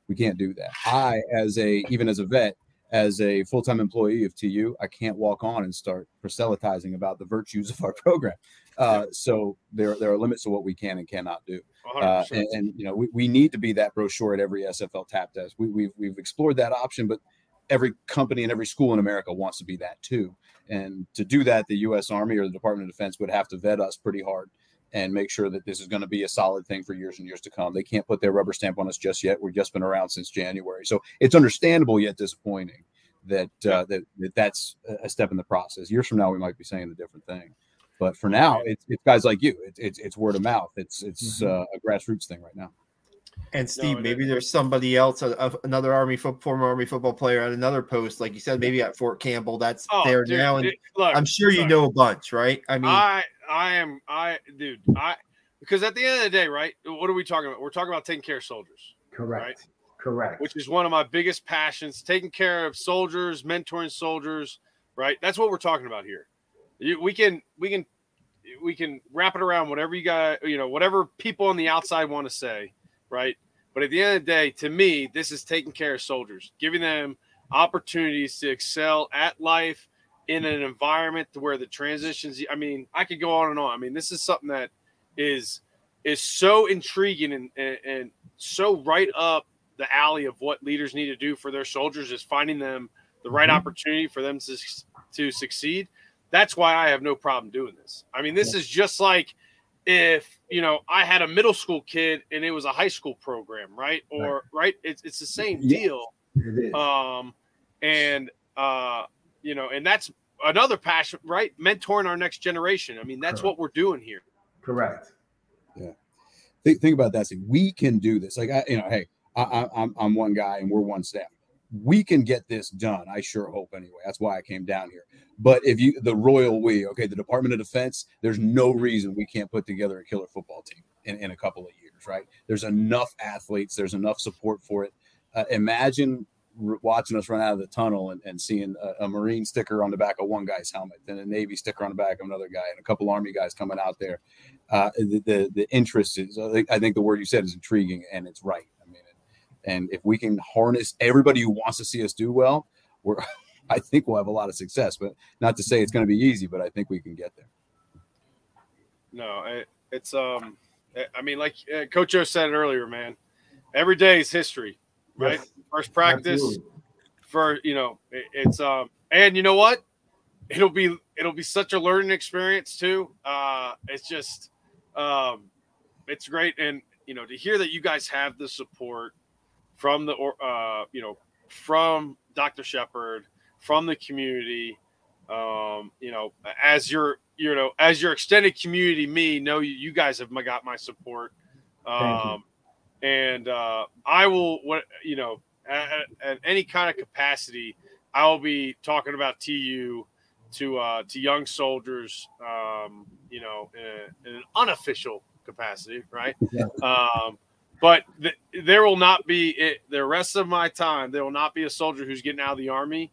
We can't do that. I, as a even as a vet, as a full time employee of TU, I can't walk on and start proselytizing about the virtues of our program. Uh, so there there are limits to what we can and cannot do. Uh, and, and, you know we, we need to be that brochure at every SFL tap test. We, we've we've explored that option, but every company and every school in America wants to be that too. And to do that, the U.S. Army or the Department of Defense would have to vet us pretty hard and make sure that this is going to be a solid thing for years and years to come. They can't put their rubber stamp on us just yet. We've just been around since January, so it's understandable yet disappointing that uh, that, that that's a step in the process. Years from now, we might be saying a different thing. But for now, it's, it's guys like you. It's it's, it's word of mouth. It's it's mm-hmm. uh, a grassroots thing right now. And Steve, no, maybe there's somebody else, a, a, another Army fo- former Army football player at another post, like you said, maybe at Fort Campbell. That's oh, there dude, now, and dude, look, I'm sure you know a bunch, right? I mean, I I am I dude I because at the end of the day, right? What are we talking about? We're talking about taking care of soldiers. Correct. Right? Correct. Which is one of my biggest passions: taking care of soldiers, mentoring soldiers. Right. That's what we're talking about here. You, we can we can we can wrap it around whatever you got. You know, whatever people on the outside want to say. Right. But at the end of the day, to me, this is taking care of soldiers, giving them opportunities to excel at life in an environment to where the transitions. I mean, I could go on and on. I mean, this is something that is is so intriguing and, and, and so right up the alley of what leaders need to do for their soldiers is finding them the right mm-hmm. opportunity for them to, to succeed. That's why I have no problem doing this. I mean, this is just like if you know I had a middle school kid and it was a high school program, right? Or right, right? It's it's the same deal. Um, and uh, you know, and that's another passion, right? Mentoring our next generation. I mean, that's Correct. what we're doing here. Correct. Yeah. Think, think about that. See, we can do this. Like, I, you know, hey, I, I'm I'm one guy and we're one staff. We can get this done. I sure hope anyway. That's why I came down here. But if you the royal we, okay, the Department of Defense, there's no reason we can't put together a killer football team in, in a couple of years, right? There's enough athletes, there's enough support for it. Uh, imagine watching us run out of the tunnel and, and seeing a, a, Marine sticker on the back of one guy's helmet, then a Navy sticker on the back of another guy, and a couple Army guys coming out there. Uh, the, the, the interest is, I think, I think the word you said is intriguing, and it's right. And if we can harness everybody who wants to see us do well, we're, I think we'll have a lot of success. But not to say it's going to be easy, but I think we can get there. No, it, it's um, I mean, like uh, Coach O said earlier, man. Every day is history right? Yes. First practice Absolutely. for you know it, it's um and you know what it'll be it'll be such a learning experience too. Uh, it's just um, it's great and you know to hear that you guys have the support from the uh, you know from Dr. Shepard from the community. Um, you know, as your you know as your extended community, me know you, you guys have got my support. Um, and uh, I will what you know at, at, any kind of capacity, I will be talking about TU to uh, to young soldiers, um, you know, in, in, an unofficial capacity, right? Yeah. Um, but th- there will not be it, the rest of my time. There will not be a soldier who's getting out of the army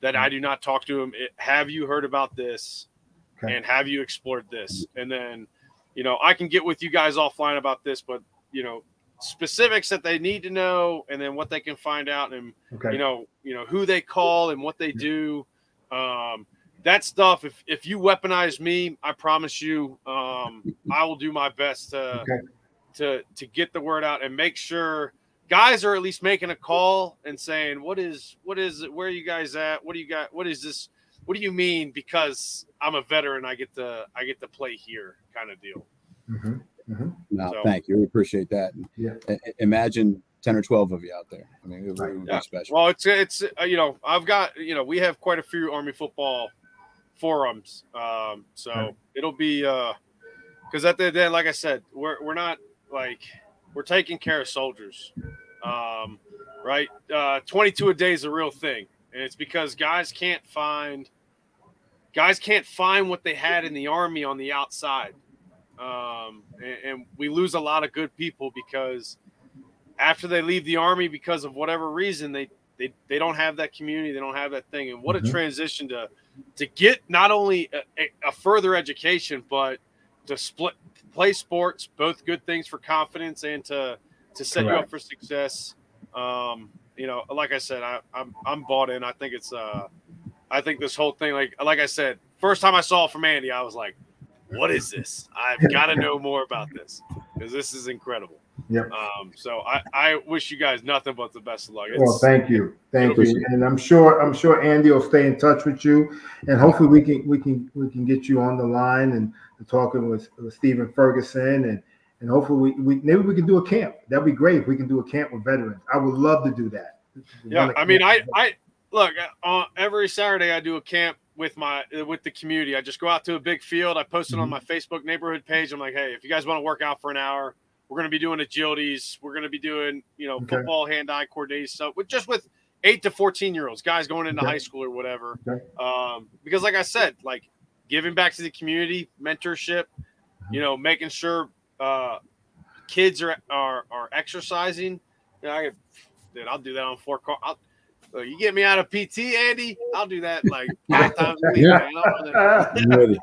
that I do not talk to him. It, have you heard about this? Okay. And have you explored this? And then, you know, I can get with you guys offline about this, but you know, specifics that they need to know, and then what they can find out, and okay. you know, you know who they call and what they do. Um, that stuff. If if you weaponize me, I promise you, um, I will do my best to okay. To to get the word out and make sure guys are at least making a call and saying, "What is what is it? Where are you guys at? What do you got? What is this? What do you mean? Because I'm a veteran, I get to I get to play here, kind of deal." Mm-hmm. Mm-hmm. No, so, thank you. We appreciate that. Yeah. imagine 10 or 12 of you out there. I mean, it, it would yeah. be special. Well, it's, it's, uh, you know, I've got, you know, we have quite a few Army football forums. Um, so right. it'll be uh because at the end, like I said, we're we're not like we're taking care of soldiers. Um, right? Uh 22 a day is a real thing. And it's because guys can't find guys can't find what they had in the army on the outside. Um, and, and we lose a lot of good people because after they leave the army because of whatever reason they they, they don't have that community they don't have that thing and what mm-hmm. a transition to to get not only a, a, further education, but to split play sports, both good things for confidence and to to set Correct. you up for success. Um, you know, like I said, I, I'm I'm bought in. I think it's uh, I think this whole thing, like like I said, first time I saw it from Andy, I was like, what is this? I've got to know more about this because this is incredible. Yep. Um, so I, I wish you guys nothing but the best of luck. It's, well, thank you, thank you, and I'm sure I'm sure Andy will stay in touch with you, and hopefully we can we can we can get you on the line and, talking with, with Stephen Ferguson and and hopefully we, we maybe we can do a camp. That'd be great if we can do a camp with veterans. I would love to do that. Yeah, I mean, I I look uh, every Saturday I do a camp with my with the community. I just go out to a big field. I post it mm-hmm. on my Facebook neighborhood page. I'm like, hey, if you guys want to work out for an hour we're going to be doing agilities. We're going to be doing, you know, okay. football, hand-eye coordination stuff with just with eight to 14 year olds, guys going into okay. high school or whatever. Okay. Um, because like I said, like giving back to the community, mentorship, mm-hmm. you know, making sure uh, kids are, are, are exercising. You know, I, dude, I'll do that on four car. I'll, so you get me out of PT, Andy. I'll do that like five times a week.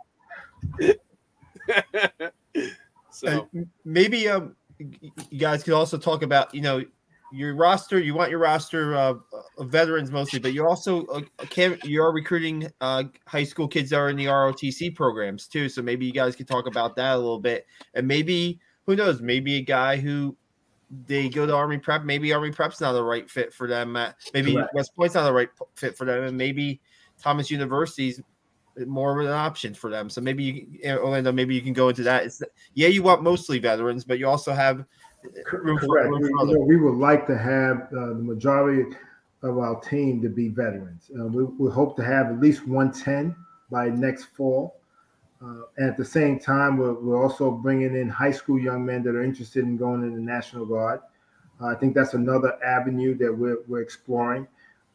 Yeah. So maybe um, you guys could also talk about you know your roster. You want your roster uh, of veterans mostly, but you also uh, can you are recruiting uh, high school kids that are in the ROTC programs too. So maybe you guys could talk about that a little bit, and maybe who knows, maybe a guy who they go to Army Prep. Maybe Army Prep's not the right fit for them. Maybe Correct. West Point's not the right fit for them, and maybe Thomas University's more of an option for them. So maybe you, Orlando, maybe you can go into that. It's yeah, you want mostly veterans, but you also have room for, room for we, we, would like to have uh, the majority of our team to be veterans. Uh, we, we, hope to have at least 110 by next fall. Uh, and at the same time, we're, we're, also bringing in high school young men that are interested in going in the National Guard. Uh, I think that's another avenue that we're, we're exploring.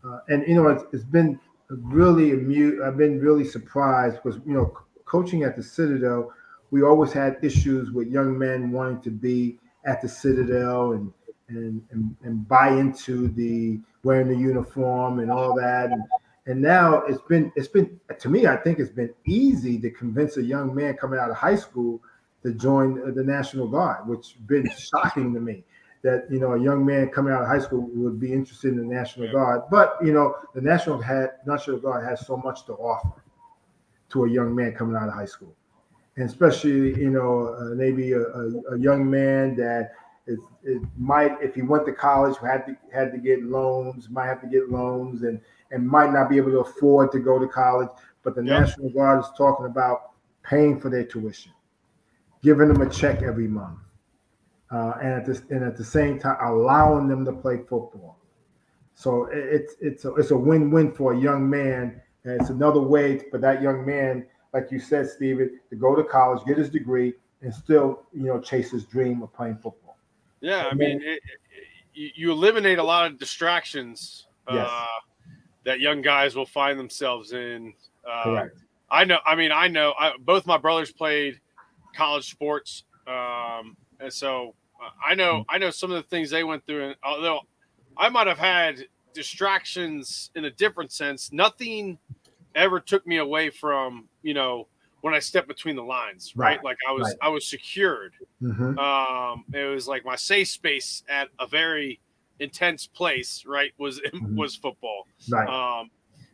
Uh, and you know, it's, it's been really amused. I've been really surprised because you know, coaching at the Citadel, we always had issues with young men wanting to be at the Citadel and and and, and buy into the wearing the uniform and all that. And, and now it's been it's been to me, I think it's been easy to convince a young man coming out of high school to join the National Guard, which has been shocking to me that you know a young man coming out of high school would be interested in the National yeah. Guard. But you know, the National had National Guard has so much to offer to a young man coming out of high school, and especially you know uh, maybe a, a, a, young man that is, it might if he went to college had to had to get loans, might have to get loans, and and might not be able to afford to go to college. But the yeah. National Guard is talking about paying for their tuition, giving them a check every month uh, and at this and at the same time allowing them to play football. So it's it's a, it's a win-win for a young man, and it's another way for that young man, like you said, Steven, to go to college, get his degree, and still you know chase his dream of playing football. Yeah, I mean, it, it, you eliminate a lot of distractions yes. uh, that young guys will find themselves in. Uh, Correct. I know. I mean, I know. I, both my brothers played college sports. Um, and so I know I know some of the things they went through, and although I might have had distractions in a different sense, nothing ever took me away from you know when I stepped between the lines, right? right? Like I was right. I was secured. Mm-hmm. Um, it was like my safe space at a very intense place, right? Was mm-hmm. was football, right? Um,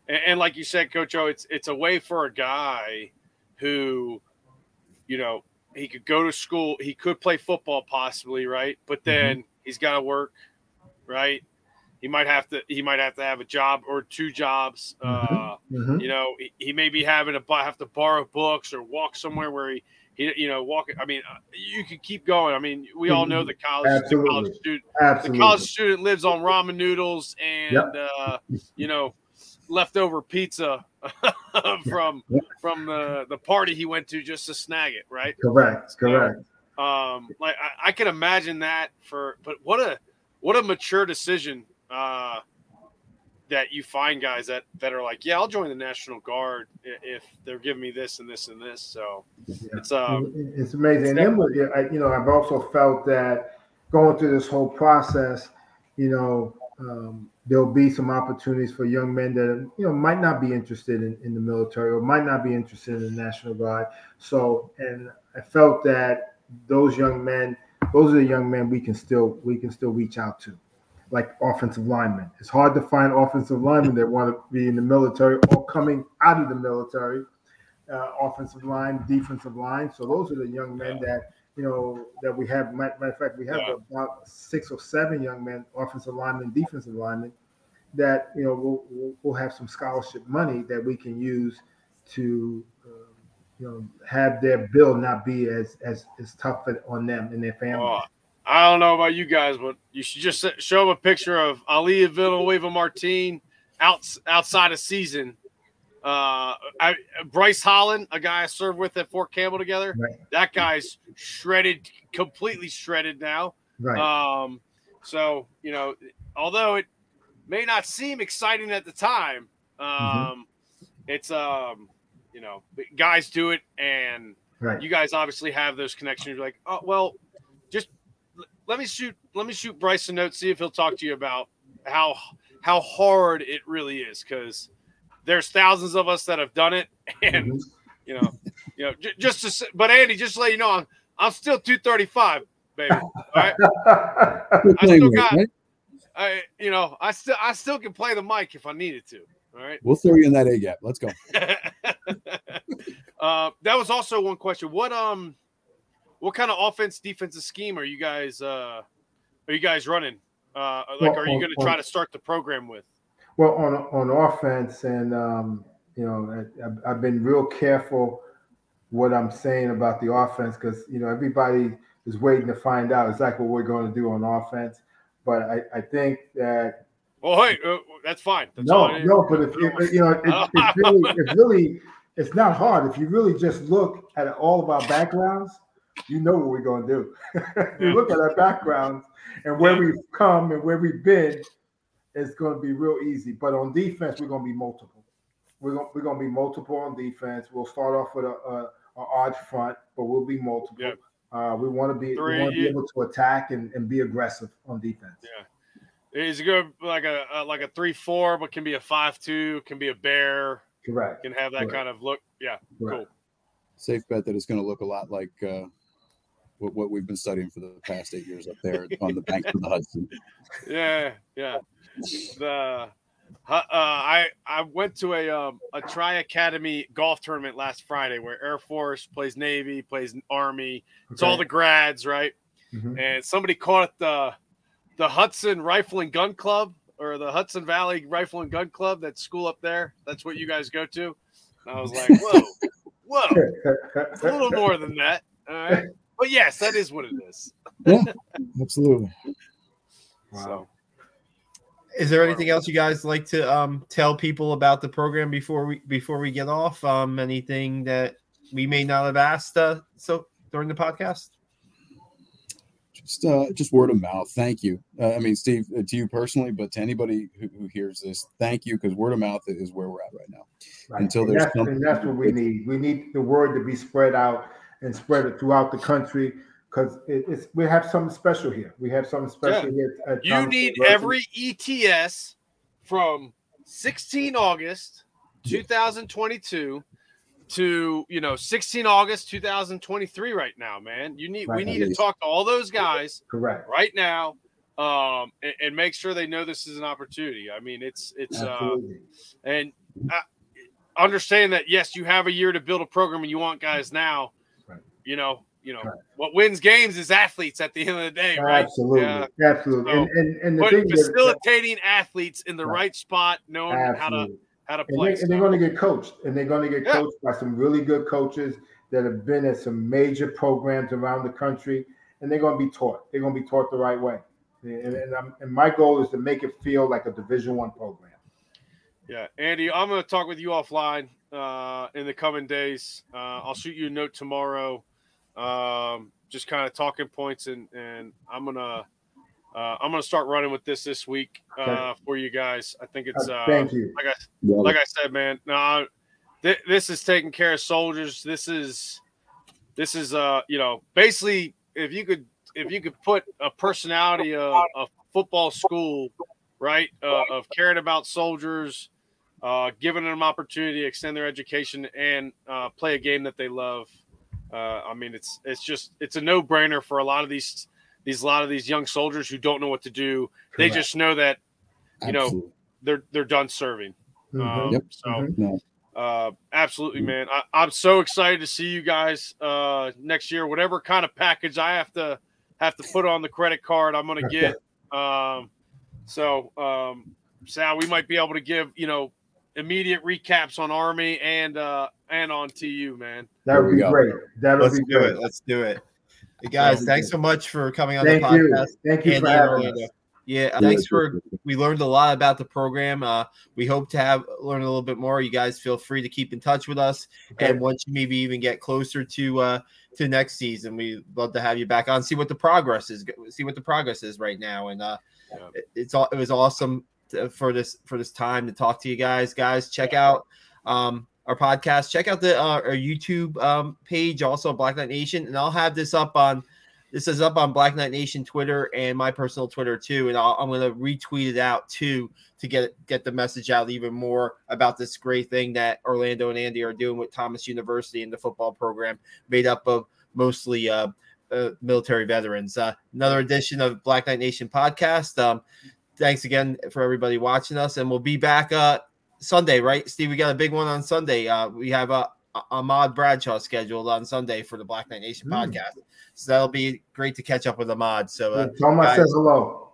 and, and, like you said, Coach O, it's it's a way for a guy who, you know, he could go to school, he could play football possibly, right? But mm-hmm. then mm-hmm. he's got to work, right? He might have to he might have to have a job or two jobs. Mm-hmm. Uh, mm-hmm. You know, he, he, may be having to have to borrow books or walk somewhere where he he, you know, walk. I mean, uh, you could keep going. I mean, we all know the college, the college student, Absolutely. the college student lives on ramen noodles and yep. uh, you know, leftover pizza from yep. from the the party he went to just to snag it, right? Correct. Correct. um, like I, I can imagine that for, but what a what a mature decision uh, that you find guys that that are like, yeah, I'll join the National Guard if they're giving me this and this and this. So yeah. it's um, it's amazing. It's and then, you know, I've also felt that going through this whole process, you know, um, there'll be some opportunities for young men that you know might not be interested in, in the military or might not be interested in the National Guard. So, and I felt that those young men, those are the young men we can still we can still reach out to like offensive linemen. It's hard to find offensive linemen that want to be in the military or coming out of the military, uh, offensive line, defensive line. So those are the young men that you know that we have. Matter of fact, we have yeah. about six or seven young men, offensive linemen, defensive linemen, that you know we'll, we'll, have some scholarship money that we can use to. Uh, you know, have their bill not be as as as tough on them and their families. Oh, I don't know about you guys, but you should just show them a picture of Ali Villanueva Martin out, outside of season. Uh, I, Bryce Holland, a guy I served with at Fort Campbell together, right. that guy's shredded, completely shredded now. Right. Um, so you know, although it may not seem exciting at the time, um, mm-hmm. it's um, you know, guys do it, and right. you guys obviously have those connections. You're like, oh well, just let me shoot let me shoot Bryce a note, see if he'll talk to you about how how hard it really is because there's thousands of us that have done it, and mm-hmm. you know, you know, j- just to but Andy, just to let you know, I'm I'm still 235, baby. All right, I still got, I you know, I still I still can play the Mike if I needed to. All right, we'll throw you in that A gap. Let's go. uh, that was also one question. What um what kind of offense defensive scheme are you guys uh are you guys running? Uh like well, are you going to try to start the program with? Well, on on offense and um you know, I, I've been real careful what I'm saying about the offense because you know everybody is waiting to find out exactly what we're going to do on offense. But I, I think that. Oh, hey, uh, that's fine. That's no, no, but if, if you know, it, it's really, it's really, it's not hard if you really just look at all of our backgrounds you know what we're going to do. you look at our backgrounds and where we've come and where we've been, it's going to be real easy. But on defense, we're going to be multiple. We're going, we're going to be multiple on defense. We'll start off with a, a, a odd front, but we'll be multiple. Yep. Uh, we want to be Three, we want to be able to attack and, and be aggressive on defense. Yeah, is it good like a, a like a three four, but can be a five two, can be a bear. Correct. Can have that Correct. kind of look. Yeah, Correct. cool. Safe bet that it's going to look a lot like uh, what, what we've been studying for the past eight years up there on the banks of the Hudson. Yeah, yeah. The uh, I I went to a um, a Tri Academy golf tournament last Friday where Air Force plays Navy, plays Army. It's okay. all the grads, right? Mm-hmm. And somebody caught the the Hudson Rifle and Gun Club or the Hudson Valley Rifle and Gun Club. That school up there. That's what you guys go to. And I was like, whoa, whoa, a little more than that. All right. But yes, that is what it is. yeah, absolutely. Wow. So, is there anything else you guys like to um, tell people about the program before we before we get off? Um, anything that we may not have asked uh, so during the podcast? Just uh, just word of mouth. Thank you. Uh, I mean, Steve, uh, to you personally, but to anybody who, who hears this, thank you because word of mouth is where we're at right now. Right. Until and there's that's, and that's what we need. We need the word to be spread out and spread it throughout the country because it, it's we have something special here. We have something special yeah. here. you need every ETS from 16 August 2022 to you know 16 August 2023 right now, man. You need right. we need to talk to all those guys correct right now um and, and, make sure they know this is an opportunity. I mean, it's it's uh, Absolutely. uh and uh, understand that yes, you have a year to build a program and you want guys now. Right. You know, you know right. what wins games is athletes at the end of the day, right? Absolutely, yeah. absolutely. So, and, and, and the thing facilitating that, athletes in the right, right spot, knowing absolutely. how to how to play. And, they, and they're going to get coached, and they're going to get yeah. coached by some really good coaches that have been at some major programs around the country, and they're going to be taught. They're going to be taught the right way. And, and, and my goal is to make it feel like a Division One program. Yeah, Andy, I'm going to talk with you offline uh, in the coming days. Uh, I'll shoot you a note tomorrow, um, just kind of talking points, and and I'm gonna uh, I'm gonna start running with this this week uh, for you guys. I think it's uh, thank you. Like I, like I said, man. No, th- this is taking care of soldiers. This is this is uh you know basically if you could if you could put a personality of a football school right uh, of caring about soldiers uh, giving them opportunity to extend their education and uh, play a game that they love. Uh, I mean, it's it's just it's a no brainer for a lot of these these a lot of these young soldiers who don't know what to do. Correct. They just know that you absolutely. know they're they're done serving. Mm-hmm. Um, yep. So. Mm-hmm. Uh, absolutely, man. I, am so excited to see you guys uh, next year. Whatever kind of package I have to have to put on the credit card, I'm going to get. Um, so, um, Sal, we might be able to give you know immediate recaps on Army and uh and on TU, man. That would be go. great. That would be do great. it. Let's do it. Hey guys, thanks so much for coming on Thank the podcast. You. Thank you Andy for having us. Yeah, thanks for. We learned a lot about the program. Uh, we hope to have learn a little bit more. You guys feel free to keep in touch with us, okay. and once you maybe even get closer to uh, to next season, we love to have you back on. See what the progress is. See what the progress is right now, and uh, yeah. it, it's all. It was awesome to, for this for this time to talk to you guys. Guys, check out um, our podcast. Check out the uh, our YouTube um, page, also Black Knight Nation, and I'll have this up on this is up on Black Knight Nation Twitter and my personal Twitter too, and i am going to retweet it out too to get get the message out even more about this great thing that Orlando and Andy are doing with Thomas University and the football program, made up of mostly uh, uh, military veterans. Uh, another edition of Black Knight Nation podcast. Um, thanks again for everybody watching us, and we'll be back uh, Sunday, right, Steve? We got a big one on Sunday. Uh, we have a Ahmad Bradshaw scheduled on Sunday for the Black Knight Nation mm. podcast. So that'll be great to catch up with Ahmad. So uh, Thomas guys, says hello.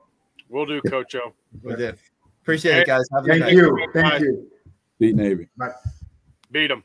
We'll do, Coach Joe. We did. Appreciate it, guys. Have Thank you. Thank you. Beat Navy. Bye. Beat them.